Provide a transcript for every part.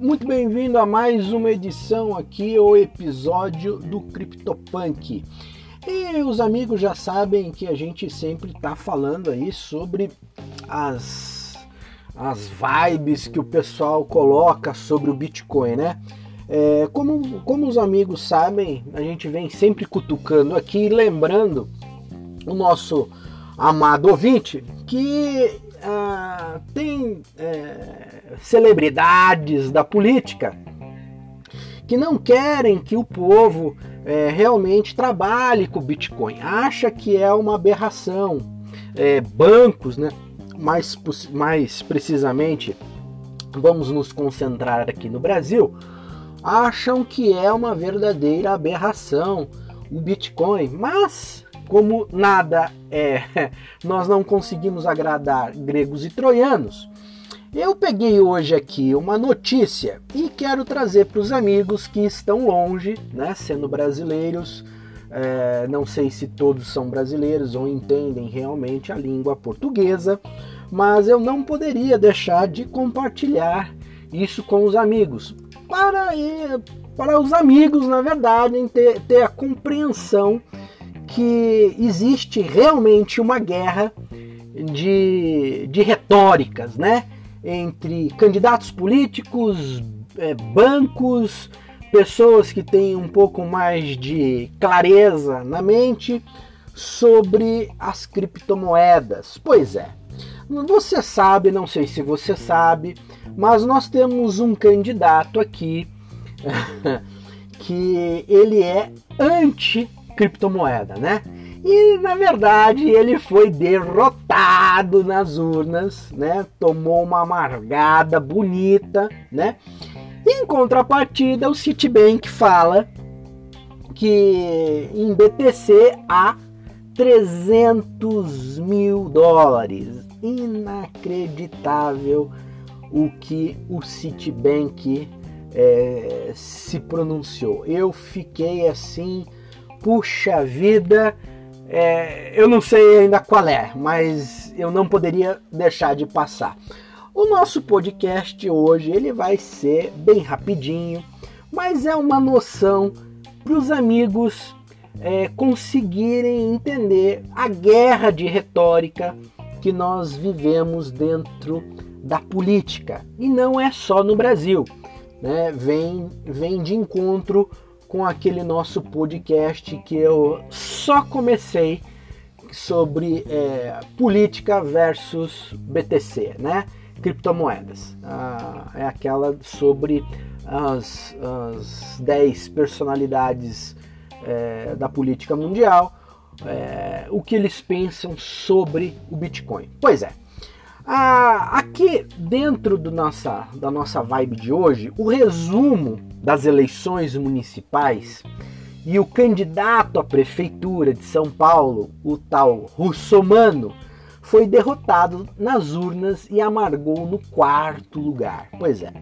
muito bem-vindo a mais uma edição aqui, o episódio do CryptoPunk. E os amigos já sabem que a gente sempre está falando aí sobre as, as vibes que o pessoal coloca sobre o Bitcoin, né? É, como, como os amigos sabem, a gente vem sempre cutucando aqui, lembrando o nosso amado ouvinte que ah, tem é, celebridades da política que não querem que o povo é, realmente trabalhe com o Bitcoin, acha que é uma aberração. É, bancos, né, mais, mais precisamente, vamos nos concentrar aqui no Brasil, acham que é uma verdadeira aberração o Bitcoin, mas como nada é, nós não conseguimos agradar gregos e troianos, eu peguei hoje aqui uma notícia e quero trazer para os amigos que estão longe, né, sendo brasileiros. É, não sei se todos são brasileiros ou entendem realmente a língua portuguesa, mas eu não poderia deixar de compartilhar isso com os amigos, para, para os amigos, na verdade, ter, ter a compreensão que existe realmente uma guerra de, de retóricas, né? Entre candidatos políticos, é, bancos, pessoas que têm um pouco mais de clareza na mente sobre as criptomoedas. Pois é, você sabe, não sei se você sabe, mas nós temos um candidato aqui que ele é anti criptomoeda, né? E na verdade ele foi derrotado nas urnas, né? Tomou uma amargada bonita, né? Em contrapartida, o Citibank fala que em BTC há 300 mil dólares. Inacreditável o que o Citibank é, se pronunciou. Eu fiquei assim puxa vida, é, eu não sei ainda qual é, mas eu não poderia deixar de passar. O nosso podcast hoje ele vai ser bem rapidinho, mas é uma noção para os amigos é, conseguirem entender a guerra de retórica que nós vivemos dentro da política e não é só no Brasil, né? Vem, vem de encontro com aquele nosso podcast que eu só comecei sobre é, política versus BTC, né? Criptomoedas. Ah, é aquela sobre as, as 10 personalidades é, da política mundial, é, o que eles pensam sobre o Bitcoin. Pois é. Ah, aqui dentro do nossa, da nossa vibe de hoje, o resumo das eleições municipais e o candidato à prefeitura de São Paulo, o tal Russomano, foi derrotado nas urnas e amargou no quarto lugar. Pois é.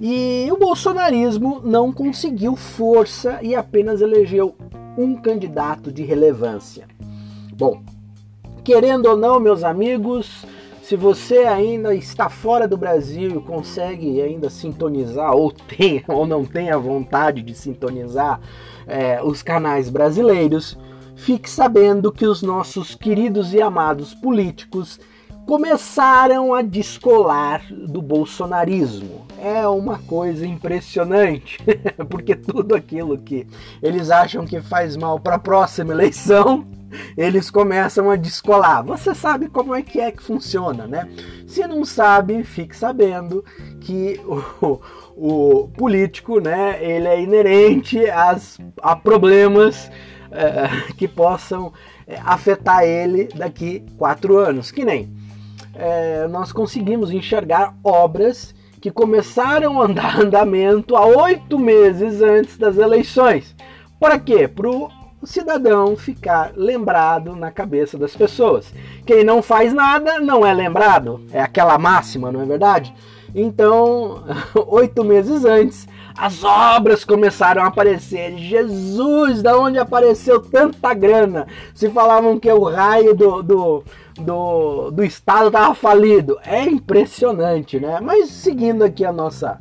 E o bolsonarismo não conseguiu força e apenas elegeu um candidato de relevância. Bom, querendo ou não, meus amigos, se você ainda está fora do Brasil e consegue ainda sintonizar, ou tem ou não tem a vontade de sintonizar é, os canais brasileiros, fique sabendo que os nossos queridos e amados políticos começaram a descolar do bolsonarismo. É uma coisa impressionante, porque tudo aquilo que eles acham que faz mal para a próxima eleição eles começam a descolar. Você sabe como é que é que funciona, né? Se não sabe, fique sabendo que o, o político, né, ele é inerente às, a problemas é, que possam é, afetar ele daqui quatro anos. Que nem é, nós conseguimos enxergar obras que começaram a andar andamento há oito meses antes das eleições. Para quê? Para o o cidadão ficar lembrado na cabeça das pessoas. Quem não faz nada não é lembrado, é aquela máxima, não é verdade? Então, oito meses antes, as obras começaram a aparecer. Jesus, da onde apareceu tanta grana? Se falavam que o raio do, do, do, do estado estava falido. É impressionante, né? Mas seguindo aqui a nossa,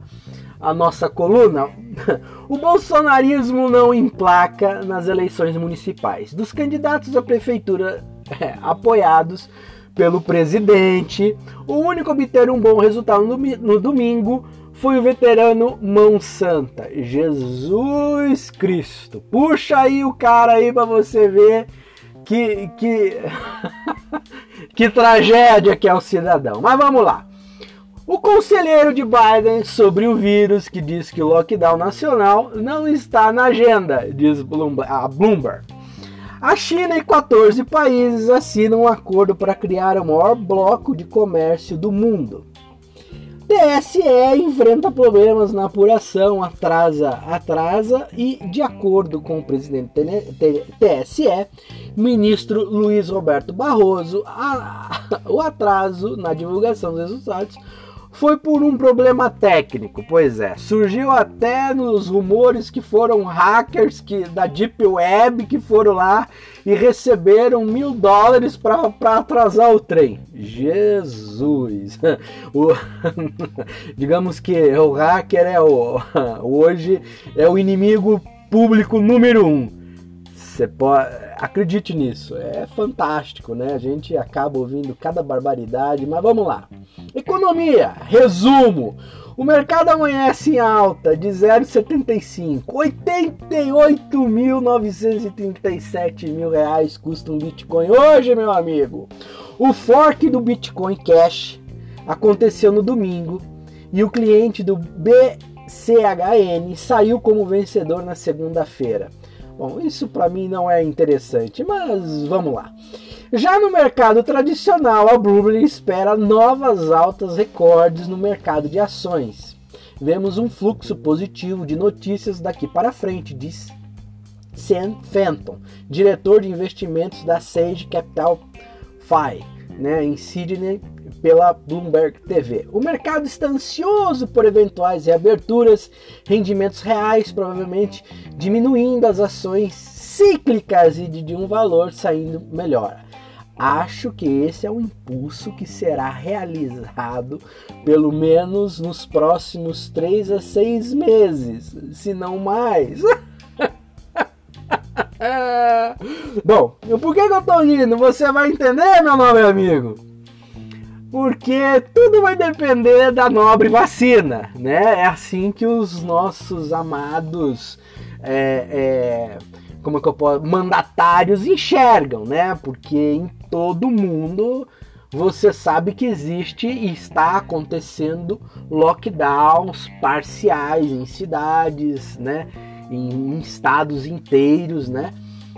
a nossa coluna, o bolsonarismo não emplaca nas eleições municipais. Dos candidatos à prefeitura é, apoiados pelo presidente, o único a obter um bom resultado no, domingo foi o veterano Mão Santa, Jesus Cristo. Puxa aí o cara aí para você ver que que que tragédia que é o cidadão. Mas vamos lá. O conselheiro de Biden sobre o vírus que diz que o lockdown nacional não está na agenda, diz a Bloomberg. A China e 14 países assinam um acordo para criar o maior bloco de comércio do mundo. TSE enfrenta problemas na apuração, atrasa, atrasa e, de acordo com o presidente TSE, ministro Luiz Roberto Barroso, a, o atraso na divulgação dos resultados foi por um problema técnico, pois é. Surgiu até nos rumores que foram hackers que, da Deep Web que foram lá e receberam mil dólares para atrasar o trem. Jesus! O, digamos que o hacker é o, hoje é o inimigo público número um. Você pode, acredite nisso, é fantástico, né? A gente acaba ouvindo cada barbaridade, mas vamos lá. Economia, resumo. O mercado amanhece em alta de 0,75. 88.937 mil reais custa um Bitcoin hoje, meu amigo. O fork do Bitcoin Cash aconteceu no domingo e o cliente do BCHN saiu como vencedor na segunda-feira. Bom, isso para mim não é interessante, mas vamos lá. Já no mercado tradicional, a Bloomberg espera novas altas recordes no mercado de ações. Vemos um fluxo positivo de notícias daqui para frente, diz Sam Fenton, diretor de investimentos da Sage Capital Fi, né, em Sydney, pela Bloomberg TV. O mercado está ansioso por eventuais reaberturas, rendimentos reais provavelmente diminuindo as ações cíclicas e de um valor saindo melhor. Acho que esse é o impulso que será realizado pelo menos nos próximos três a seis meses, se não mais. Bom, por que, que eu tô rindo? Você vai entender, meu nome amigo. Porque tudo vai depender da nobre vacina, né? É assim que os nossos amados é, é, como é que eu posso, mandatários enxergam, né? Porque em todo mundo você sabe que existe e está acontecendo lockdowns parciais em cidades, né? Em, estados inteiros, né?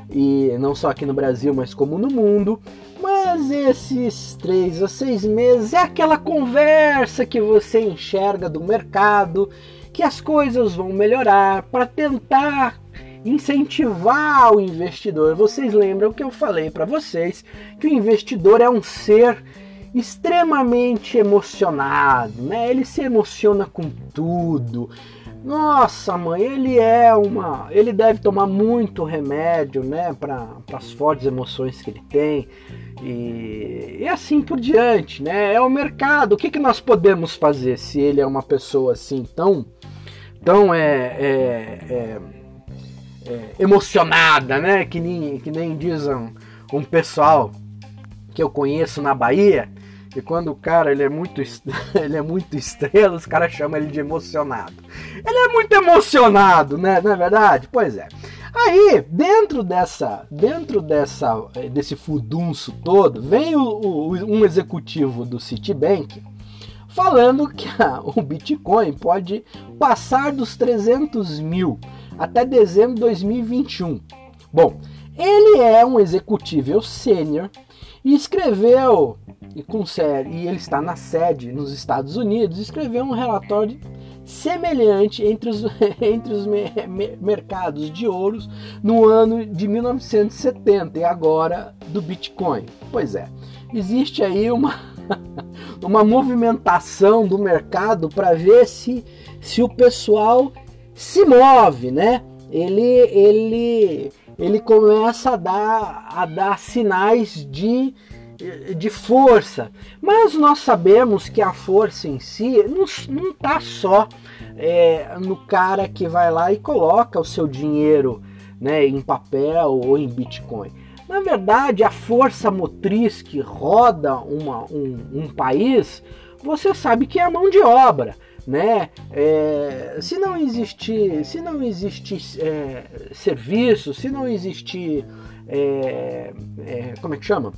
E não só aqui no Brasil, mas como no mundo. Mas esses três a seis meses é aquela conversa que você enxerga do mercado, que as coisas vão melhorar para tentar incentivar o investidor. Vocês lembram que eu falei para vocês que o investidor é um ser extremamente emocionado, né? Ele se emociona com tudo. Nossa, mãe, ele é uma, ele deve tomar muito remédio, né, para as fortes emoções que ele tem e, e, assim por diante, né? É o mercado. O que, que nós podemos fazer se ele é uma pessoa assim tão, tão é, é, é é, emocionada, né? Que nem, que nem diz um, um pessoal que eu conheço na Bahia, e quando o cara ele é muito ele é muito estrela, os caras chamam ele de emocionado. Ele é muito emocionado, né? Não é verdade? Pois é. Aí, dentro dessa, dentro dessa, desse fudunço todo, vem o, o, um executivo do Citibank falando que a, o Bitcoin pode passar dos 300 mil até dezembro de 2021. Bom, ele é um executível sênior e escreveu e, com, e ele está na sede nos Estados Unidos, escreveu um relatório semelhante entre os, entre os me, me, mercados de ouros no ano de 1970 e agora do Bitcoin. Pois é, existe aí uma, uma movimentação do mercado para ver se, se o pessoal se move, né? Ele, ele, ele começa a dar, a dar sinais de, de força. Mas nós sabemos que a força em si não está só é, no cara que vai lá e coloca o seu dinheiro né, em papel ou em Bitcoin. Na verdade, a força motriz que roda uma, um, um país, você sabe que é a mão de obra né? É, se não existir, se não existir é, serviço, se não existir, é, é como é que chama?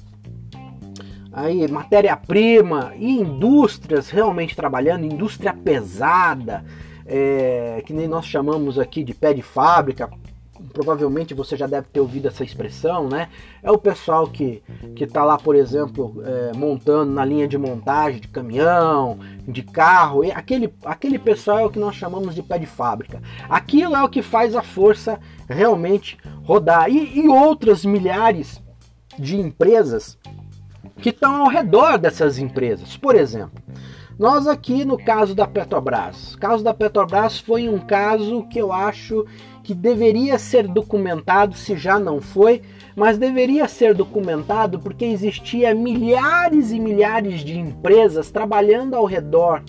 Aí matéria-prima e indústrias realmente trabalhando, indústria pesada, é, que nem nós chamamos aqui de pé de fábrica, provavelmente você já deve ter ouvido essa expressão, né? É o pessoal que que está lá, por exemplo, é, montando na linha de montagem de caminhão, de carro, e aquele aquele pessoal é o que nós chamamos de pé de fábrica. Aquilo é o que faz a força realmente rodar e, e outras milhares de empresas que estão ao redor dessas empresas, por exemplo. Nós aqui no caso da Petrobras, o caso da Petrobras foi um caso que eu acho que deveria ser documentado, se já não foi, mas deveria ser documentado porque existia milhares e milhares de empresas trabalhando ao redor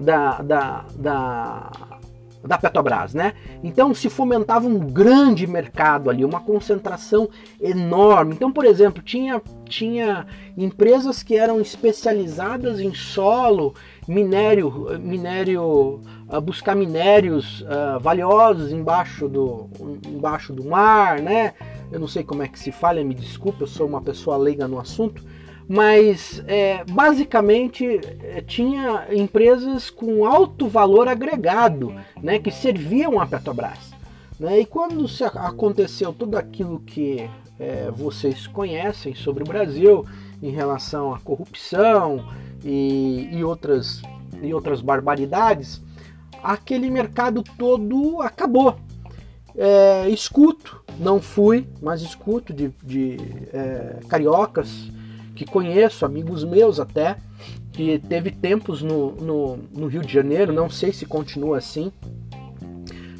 da, da, da, da Petrobras, né? Então se fomentava um grande mercado ali, uma concentração enorme. Então, por exemplo, tinha, tinha empresas que eram especializadas em solo, minério, minério buscar minérios uh, valiosos embaixo do, embaixo do mar, né? Eu não sei como é que se fala, me desculpe, eu sou uma pessoa leiga no assunto, mas é, basicamente é, tinha empresas com alto valor agregado, né, que serviam a Petrobras. Né? E quando aconteceu tudo aquilo que é, vocês conhecem sobre o Brasil em relação à corrupção e, e outras, e outras barbaridades, aquele mercado todo acabou. É, escuto, não fui, mas escuto de, de é, cariocas que conheço, amigos meus até, que teve tempos no, no, no, Rio de Janeiro, não sei se continua assim,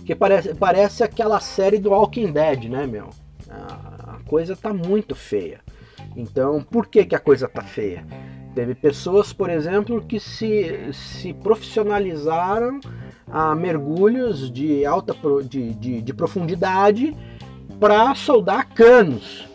que parece, parece aquela série do Walking Dead, né, meu? A, coisa tá muito feia. Então, por que, que a coisa tá feia? Teve pessoas, por exemplo, que se, se profissionalizaram a mergulhos de alta de, de, de profundidade para soldar canos.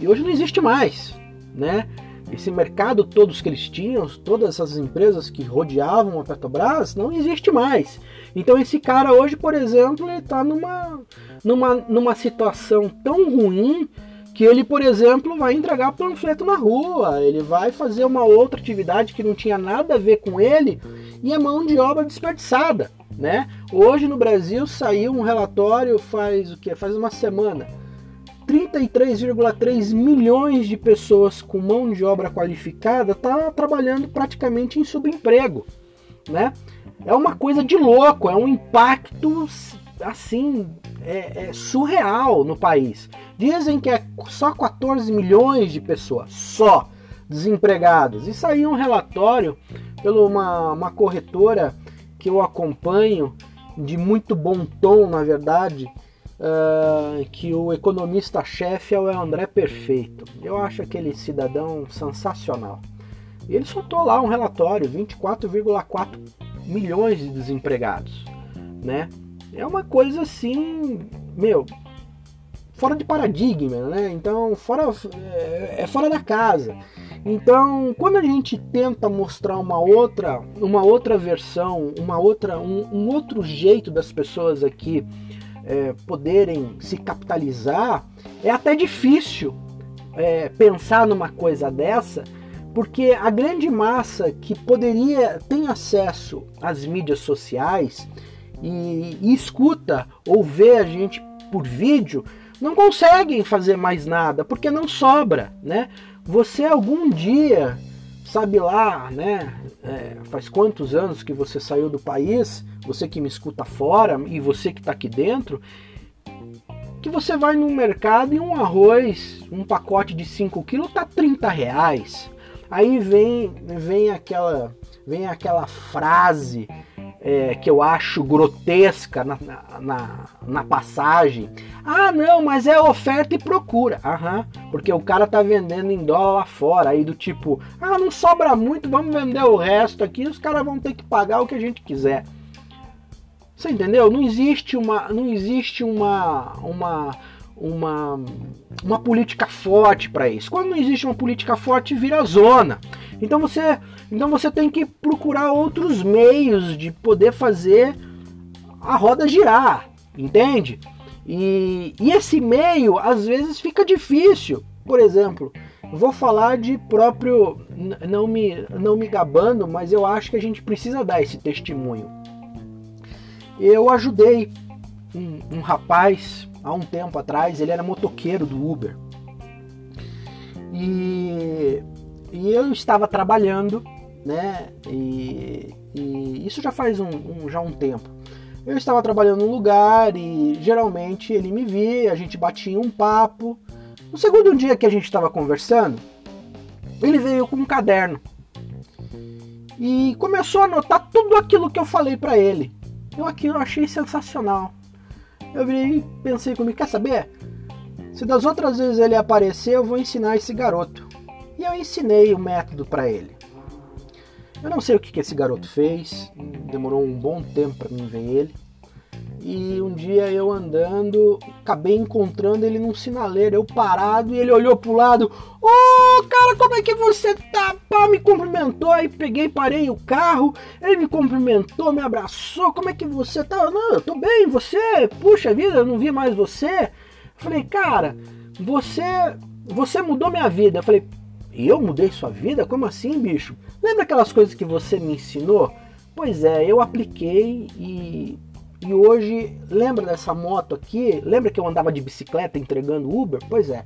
E hoje não existe mais, né? Esse mercado todos que eles tinham, todas essas empresas que rodeavam a Petrobras, não existe mais. Então esse cara hoje, por exemplo, ele está numa, numa, numa situação tão ruim que ele, por exemplo, vai entregar panfleto na rua, ele vai fazer uma outra atividade que não tinha nada a ver com ele e é mão de obra desperdiçada. Né? Hoje no Brasil saiu um relatório faz o que? Faz uma semana. 33,3 milhões de pessoas com mão de obra qualificada tá trabalhando praticamente em subemprego, né? É uma coisa de louco, é um impacto assim é, é surreal no país. Dizem que é só 14 milhões de pessoas só desempregadas. E saiu um relatório pela uma, uma corretora que eu acompanho, de muito bom tom, na verdade, uh, que o economista-chefe é o André Perfeito. Eu acho aquele cidadão sensacional. E ele soltou lá um relatório, 24,4 milhões de desempregados, né? É uma coisa assim, meu, fora de paradigma, né? Então, fora é, é fora da casa. Então, quando a gente tenta mostrar uma outra, uma outra versão, uma outra, um, um outro jeito das pessoas aqui é, poderem se capitalizar, é até difícil é, pensar numa coisa dessa, porque a grande massa que poderia tem acesso às mídias sociais e, e escuta ou vê a gente por vídeo não conseguem fazer mais nada porque não sobra, né? Você algum dia, sabe lá, né? É, faz quantos anos que você saiu do país, você que me escuta fora e você que está aqui dentro, que você vai no mercado e um arroz, um pacote de 5 quilos tá 30 reais. Aí vem, vem aquela, vem aquela frase é, que eu acho grotesca na, na, na, passagem. Ah, não, mas é oferta e procura. Aham, porque o cara tá vendendo em dólar fora, aí do tipo, ah, não sobra muito, vamos vender o resto aqui, os caras vão ter que pagar o que a gente quiser. Você entendeu? Não existe uma, não existe uma, uma, uma, uma política forte para isso. Quando não existe uma política forte, vira zona. Então você, então você tem que procurar outros meios de poder fazer a roda girar, entende? E, e esse meio às vezes fica difícil. Por exemplo, vou falar de próprio, não me, não me gabando, mas eu acho que a gente precisa dar esse testemunho. Eu ajudei um, um rapaz há um tempo atrás, ele era motoqueiro do Uber. E e eu estava trabalhando, né? E, e isso já faz um, um, já um tempo. Eu estava trabalhando num lugar e geralmente ele me via, a gente batia um papo. No segundo dia que a gente estava conversando, ele veio com um caderno e começou a anotar tudo aquilo que eu falei para ele. Eu aquilo achei sensacional. Eu virei e pensei comigo, quer saber? Se das outras vezes ele aparecer, eu vou ensinar esse garoto. E eu ensinei o método para ele. Eu não sei o que, que esse garoto fez, demorou um bom tempo para mim ver ele. E um dia eu andando, acabei encontrando ele num sinaleiro, eu parado, e ele olhou pro lado. Ô, oh, cara, como é que você tá? Pá, me cumprimentou, aí peguei, parei o carro, ele me cumprimentou, me abraçou, como é que você tá? Não, eu tô bem, você? Puxa vida, eu não vi mais você. Falei, cara, você, você mudou minha vida. Eu falei, eu mudei sua vida? Como assim, bicho? Lembra aquelas coisas que você me ensinou? Pois é, eu apliquei e, e hoje, lembra dessa moto aqui? Lembra que eu andava de bicicleta entregando Uber? Pois é,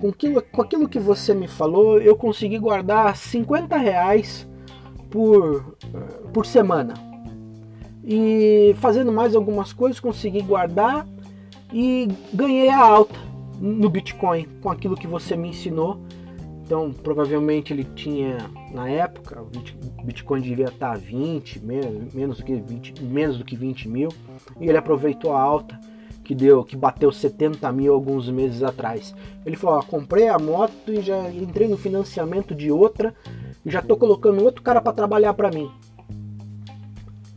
com aquilo, com aquilo que você me falou, eu consegui guardar 50 reais por, por semana. E fazendo mais algumas coisas, consegui guardar e ganhei a alta no Bitcoin com aquilo que você me ensinou então, provavelmente ele tinha, na época, o Bitcoin devia estar a 20, menos do que 20, menos do que 20 mil, e ele aproveitou a alta que deu, que bateu 70 mil alguns meses atrás. Ele falou: ó, comprei a moto e já entrei no financiamento de outra e já estou colocando outro cara para trabalhar para mim.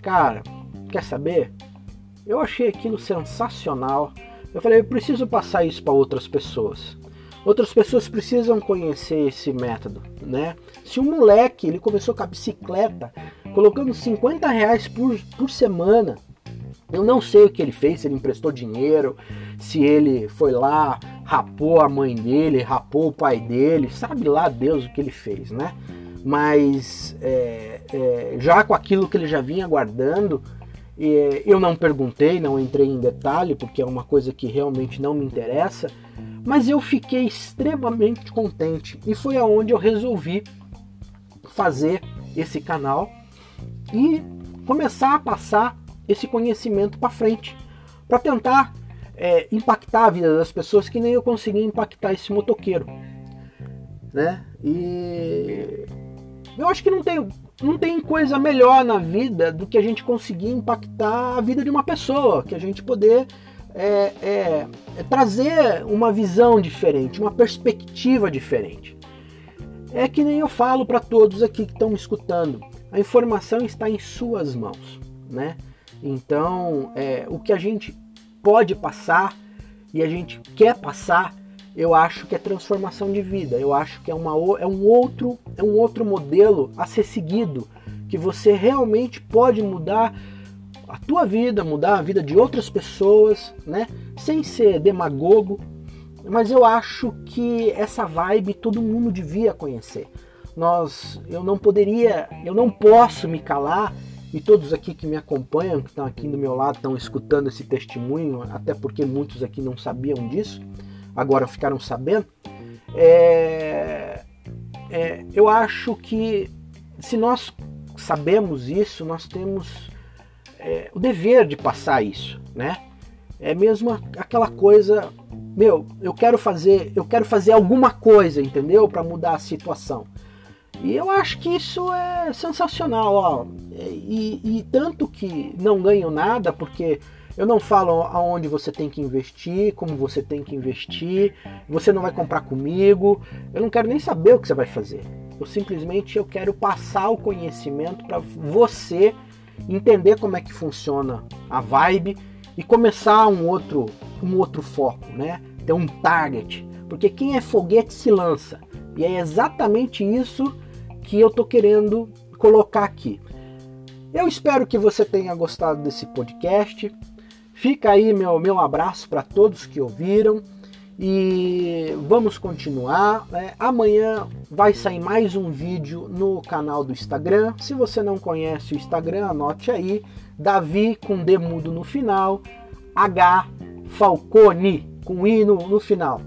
Cara, quer saber? Eu achei aquilo sensacional. Eu falei: eu preciso passar isso para outras pessoas. Outras pessoas precisam conhecer esse método, né? Se um moleque ele começou com a bicicleta, colocando 50 reais por, por semana, eu não sei o que ele fez, se ele emprestou dinheiro, se ele foi lá, rapou a mãe dele, rapou o pai dele, sabe lá Deus o que ele fez, né? Mas é, é, já com aquilo que ele já vinha guardando, eu não perguntei, não entrei em detalhe, porque é uma coisa que realmente não me interessa mas eu fiquei extremamente contente e foi aonde eu resolvi fazer esse canal e começar a passar esse conhecimento para frente, para tentar é, impactar a vida das pessoas que nem eu consegui impactar esse motoqueiro, né? E eu acho que não tem, não tem coisa melhor na vida do que a gente conseguir impactar a vida de uma pessoa, que a gente poder é, é, é trazer uma visão diferente, uma perspectiva diferente. É que nem eu falo para todos aqui que estão me escutando, a informação está em suas mãos, né? Então, é, o que a gente pode passar e a gente quer passar, eu acho que é transformação de vida. Eu acho que é, uma, é um outro é um outro modelo a ser seguido que você realmente pode mudar a tua vida, mudar a vida de outras pessoas, né? Sem ser demagogo, mas eu acho que essa vibe todo mundo devia conhecer. Nós, eu não poderia, eu não posso me calar e todos aqui que me acompanham, que estão aqui do meu lado, estão escutando esse testemunho, até porque muitos aqui não sabiam disso, agora ficaram sabendo. É, é, eu acho que se nós sabemos isso, nós temos é, o dever de passar isso, né? É mesmo aquela coisa, meu, eu quero fazer, eu quero fazer alguma coisa, entendeu? Para mudar a situação. E eu acho que isso é sensacional, ó. E, e, tanto que não ganho nada, porque eu não falo aonde você tem que investir, como você tem que investir, você não vai comprar comigo, eu não quero nem saber o que você vai fazer. Eu simplesmente eu quero passar o conhecimento para você entender como é que funciona a vibe e começar um outro, um outro foco, né? Ter um target. Porque quem é foguete se lança. E é exatamente isso que eu tô querendo colocar aqui. Eu espero que você tenha gostado desse podcast. Fica aí meu, meu abraço para todos que ouviram e vamos continuar. Né? Amanhã vai sair mais um vídeo no canal do Instagram. Se você não conhece o Instagram, anote aí: Davi com D mudo no final, H Falcone com I no, no final.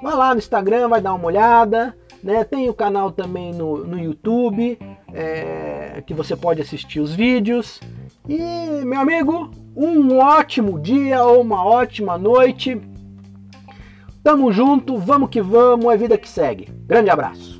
Vai lá no Instagram, vai dar uma olhada. Né? Tem o canal também no, no YouTube, é, que você pode assistir os vídeos. E, meu amigo, um ótimo dia ou uma ótima noite. Tamo junto, vamos que vamos, é vida que segue. Grande abraço.